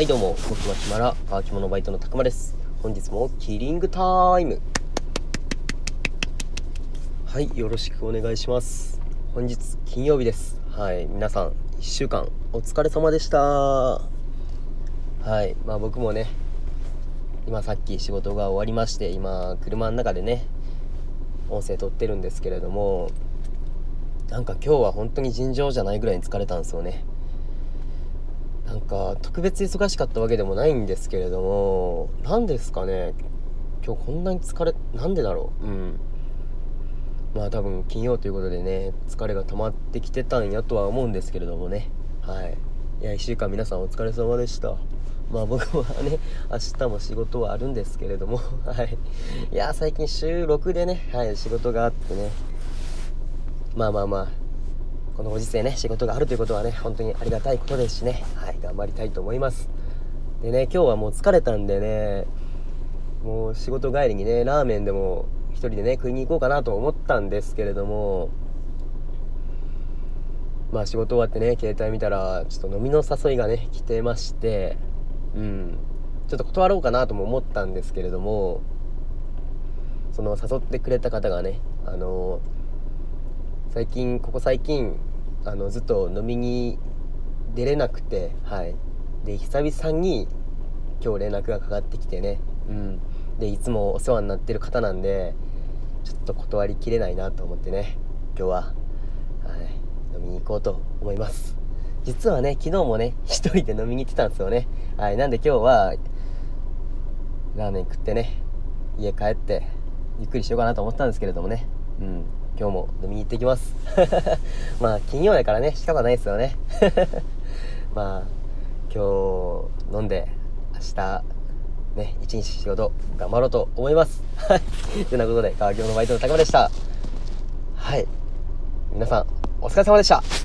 はいどうも、僕はヒマラ、乾き物バイトのたくまです。本日もキリングタイム。はい、よろしくお願いします。本日金曜日です。はい、皆さん、1週間お疲れ様でした。はい、まあ僕もね、今さっき仕事が終わりまして、今、車の中でね、音声撮ってるんですけれども、なんか今日は本当に尋常じゃないぐらいに疲れたんですよね。か特別忙しかったわけでもないんですけれども何ですかね。今日こんなに疲れなんでだろう。うん。まあ多分金曜ということでね疲れが溜まってきてたんやとは思うんですけれどもね。はい。いや1週間皆さんお疲れ様でした。まあ僕はね明日も仕事はあるんですけれども。はい。いや最近週6でねはい仕事があってね。まあまあまあ。このご時世ね仕事があるということはね本当にありがたいことですしね。はい頑張りたいと思います。でね今日はもう疲れたんでねもう仕事帰りにねラーメンでも1人でね食いに行こうかなと思ったんですけれどもまあ仕事終わってね携帯見たらちょっと飲みの誘いがね来てましてうんちょっと断ろうかなとも思ったんですけれどもその誘ってくれた方がねあの最近ここ最近あのずっと飲みに出れなくてはい。で久々に今日連絡がかかってきてね。うん。でいつもお世話になってる方なんでちょっと断りきれないなと思ってね今日は、はい、飲みに行こうと思います。実はね昨日もね一人で飲みに行ってたんですよね。はい。なんで今日はラーメン食ってね家帰ってゆっくりしようかなと思ったんですけれどもね。うん今日も飲みに行ってきます。まあ金曜やからね仕方ないですよね。まあ今日飲んで明日ね一日仕事頑張ろうと思います。はいというようなことで川京のバイトの高間でした。はい。皆さんお疲れ様でした。